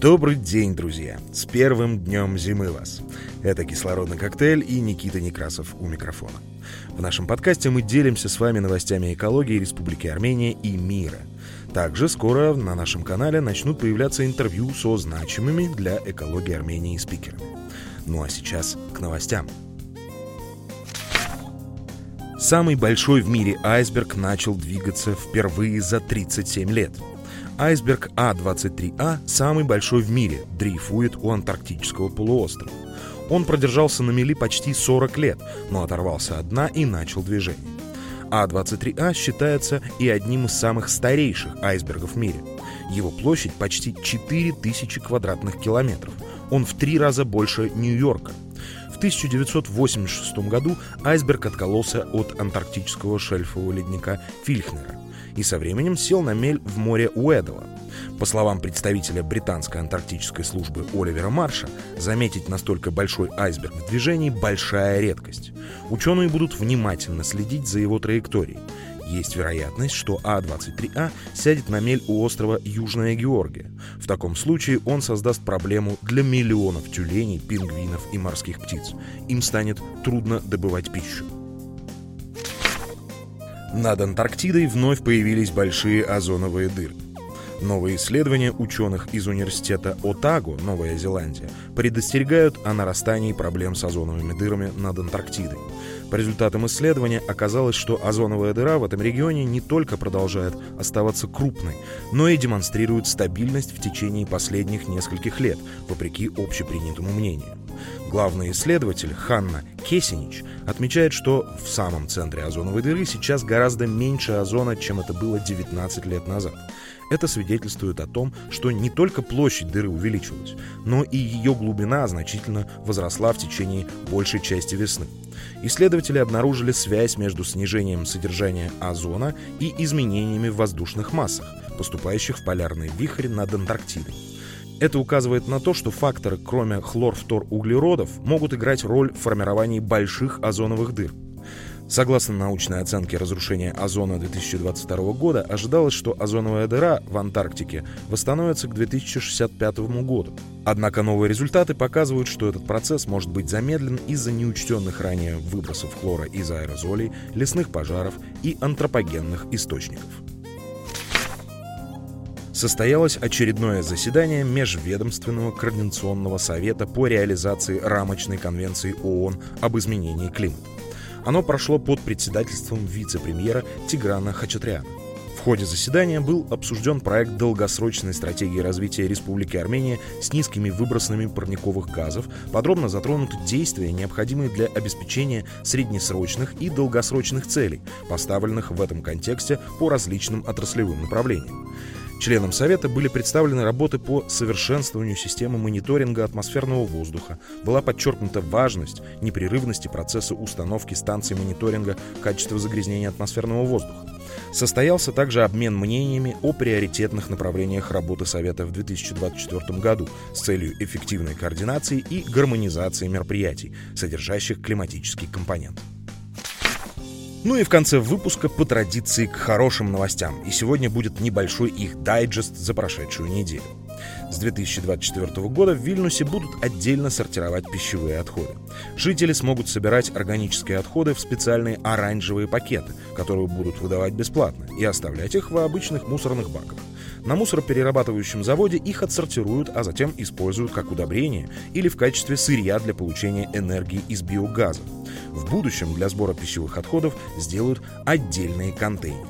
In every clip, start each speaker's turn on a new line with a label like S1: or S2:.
S1: Добрый день, друзья! С первым днем зимы вас! Это «Кислородный коктейль» и Никита Некрасов у микрофона. В нашем подкасте мы делимся с вами новостями экологии Республики Армения и мира. Также скоро на нашем канале начнут появляться интервью со значимыми для экологии Армении спикерами. Ну а сейчас к новостям. Самый большой в мире айсберг начал двигаться впервые за 37 лет – Айсберг А-23А самый большой в мире, дрейфует у Антарктического полуострова. Он продержался на мели почти 40 лет, но оторвался от дна и начал движение. А-23А считается и одним из самых старейших айсбергов в мире. Его площадь почти 4000 квадратных километров. Он в три раза больше Нью-Йорка. В 1986 году айсберг откололся от антарктического шельфового ледника Фильхнера и со временем сел на мель в море Уэдова. По словам представителя британской антарктической службы Оливера Марша, заметить настолько большой айсберг в движении – большая редкость. Ученые будут внимательно следить за его траекторией. Есть вероятность, что А-23А сядет на мель у острова Южная Георгия. В таком случае он создаст проблему для миллионов тюленей, пингвинов и морских птиц. Им станет трудно добывать пищу. Над Антарктидой вновь появились большие озоновые дыры. Новые исследования ученых из университета Отаго, Новая Зеландия, предостерегают о нарастании проблем с озоновыми дырами над Антарктидой. По результатам исследования оказалось, что озоновая дыра в этом регионе не только продолжает оставаться крупной, но и демонстрирует стабильность в течение последних нескольких лет, вопреки общепринятому мнению. Главный исследователь Ханна Кесинич отмечает, что в самом центре озоновой дыры сейчас гораздо меньше озона, чем это было 19 лет назад. Это свидетельствует о том, что не только площадь дыры увеличилась, но и ее глубина значительно возросла в течение большей части весны. Исследователи обнаружили связь между снижением содержания озона и изменениями в воздушных массах, поступающих в полярный вихрь над Антарктидой. Это указывает на то, что факторы, кроме хлорфторуглеродов, могут играть роль в формировании больших озоновых дыр. Согласно научной оценке разрушения озона 2022 года, ожидалось, что озоновая дыра в Антарктике восстановится к 2065 году. Однако новые результаты показывают, что этот процесс может быть замедлен из-за неучтенных ранее выбросов хлора из аэрозолей, лесных пожаров и антропогенных источников состоялось очередное заседание Межведомственного координационного совета по реализации рамочной конвенции ООН об изменении климата. Оно прошло под председательством вице-премьера Тиграна Хачатряна. В ходе заседания был обсужден проект долгосрочной стратегии развития Республики Армения с низкими выбросами парниковых газов, подробно затронуты действия, необходимые для обеспечения среднесрочных и долгосрочных целей, поставленных в этом контексте по различным отраслевым направлениям. Членам Совета были представлены работы по совершенствованию системы мониторинга атмосферного воздуха. Была подчеркнута важность непрерывности процесса установки станций мониторинга качества загрязнения атмосферного воздуха. Состоялся также обмен мнениями о приоритетных направлениях работы Совета в 2024 году с целью эффективной координации и гармонизации мероприятий, содержащих климатический компонент. Ну и в конце выпуска по традиции к хорошим новостям. И сегодня будет небольшой их дайджест за прошедшую неделю. С 2024 года в Вильнюсе будут отдельно сортировать пищевые отходы. Жители смогут собирать органические отходы в специальные оранжевые пакеты, которые будут выдавать бесплатно, и оставлять их в обычных мусорных баках. На мусороперерабатывающем заводе их отсортируют, а затем используют как удобрение или в качестве сырья для получения энергии из биогаза. В будущем для сбора пищевых отходов сделают отдельные контейнеры.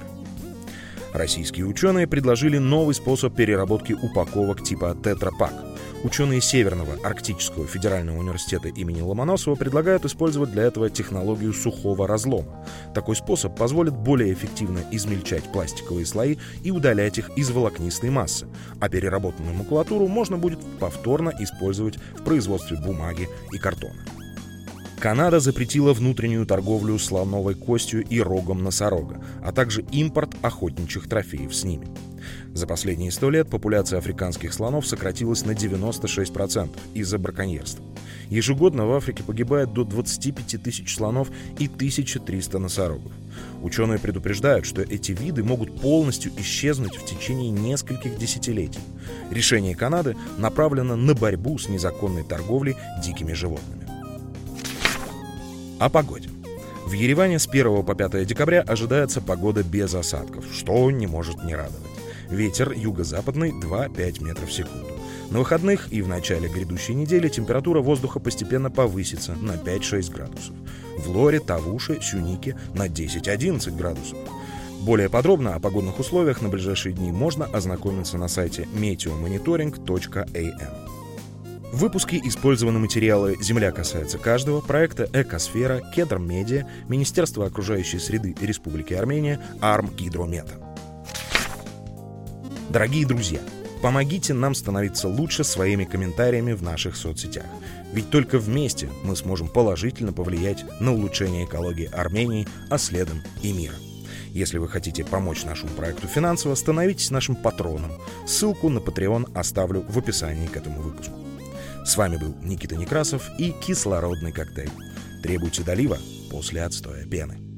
S1: Российские ученые предложили новый способ переработки упаковок типа тетрапак. Ученые Северного Арктического федерального университета имени Ломоносова предлагают использовать для этого технологию сухого разлома. Такой способ позволит более эффективно измельчать пластиковые слои и удалять их из волокнистой массы, а переработанную макулатуру можно будет повторно использовать в производстве бумаги и картона. Канада запретила внутреннюю торговлю слоновой костью и рогом носорога, а также импорт охотничьих трофеев с ними. За последние сто лет популяция африканских слонов сократилась на 96% из-за браконьерства. Ежегодно в Африке погибает до 25 тысяч слонов и 1300 носорогов. Ученые предупреждают, что эти виды могут полностью исчезнуть в течение нескольких десятилетий. Решение Канады направлено на борьбу с незаконной торговлей дикими животными. О погоде. В Ереване с 1 по 5 декабря ожидается погода без осадков, что не может не радовать. Ветер юго-западный 2-5 метров в секунду. На выходных и в начале грядущей недели температура воздуха постепенно повысится на 5-6 градусов. В Лоре, Тавуше, Сюнике на 10-11 градусов. Более подробно о погодных условиях на ближайшие дни можно ознакомиться на сайте meteomonitoring.am. В выпуске использованы материалы «Земля касается каждого», проекта «Экосфера», «Кедр Медиа», Министерство окружающей среды Республики Армения, «Арм Гидромета». Дорогие друзья, помогите нам становиться лучше своими комментариями в наших соцсетях. Ведь только вместе мы сможем положительно повлиять на улучшение экологии Армении, а следом и мира. Если вы хотите помочь нашему проекту финансово, становитесь нашим патроном. Ссылку на Patreon оставлю в описании к этому выпуску. С вами был Никита Некрасов и кислородный коктейль. Требуйте долива после отстоя пены.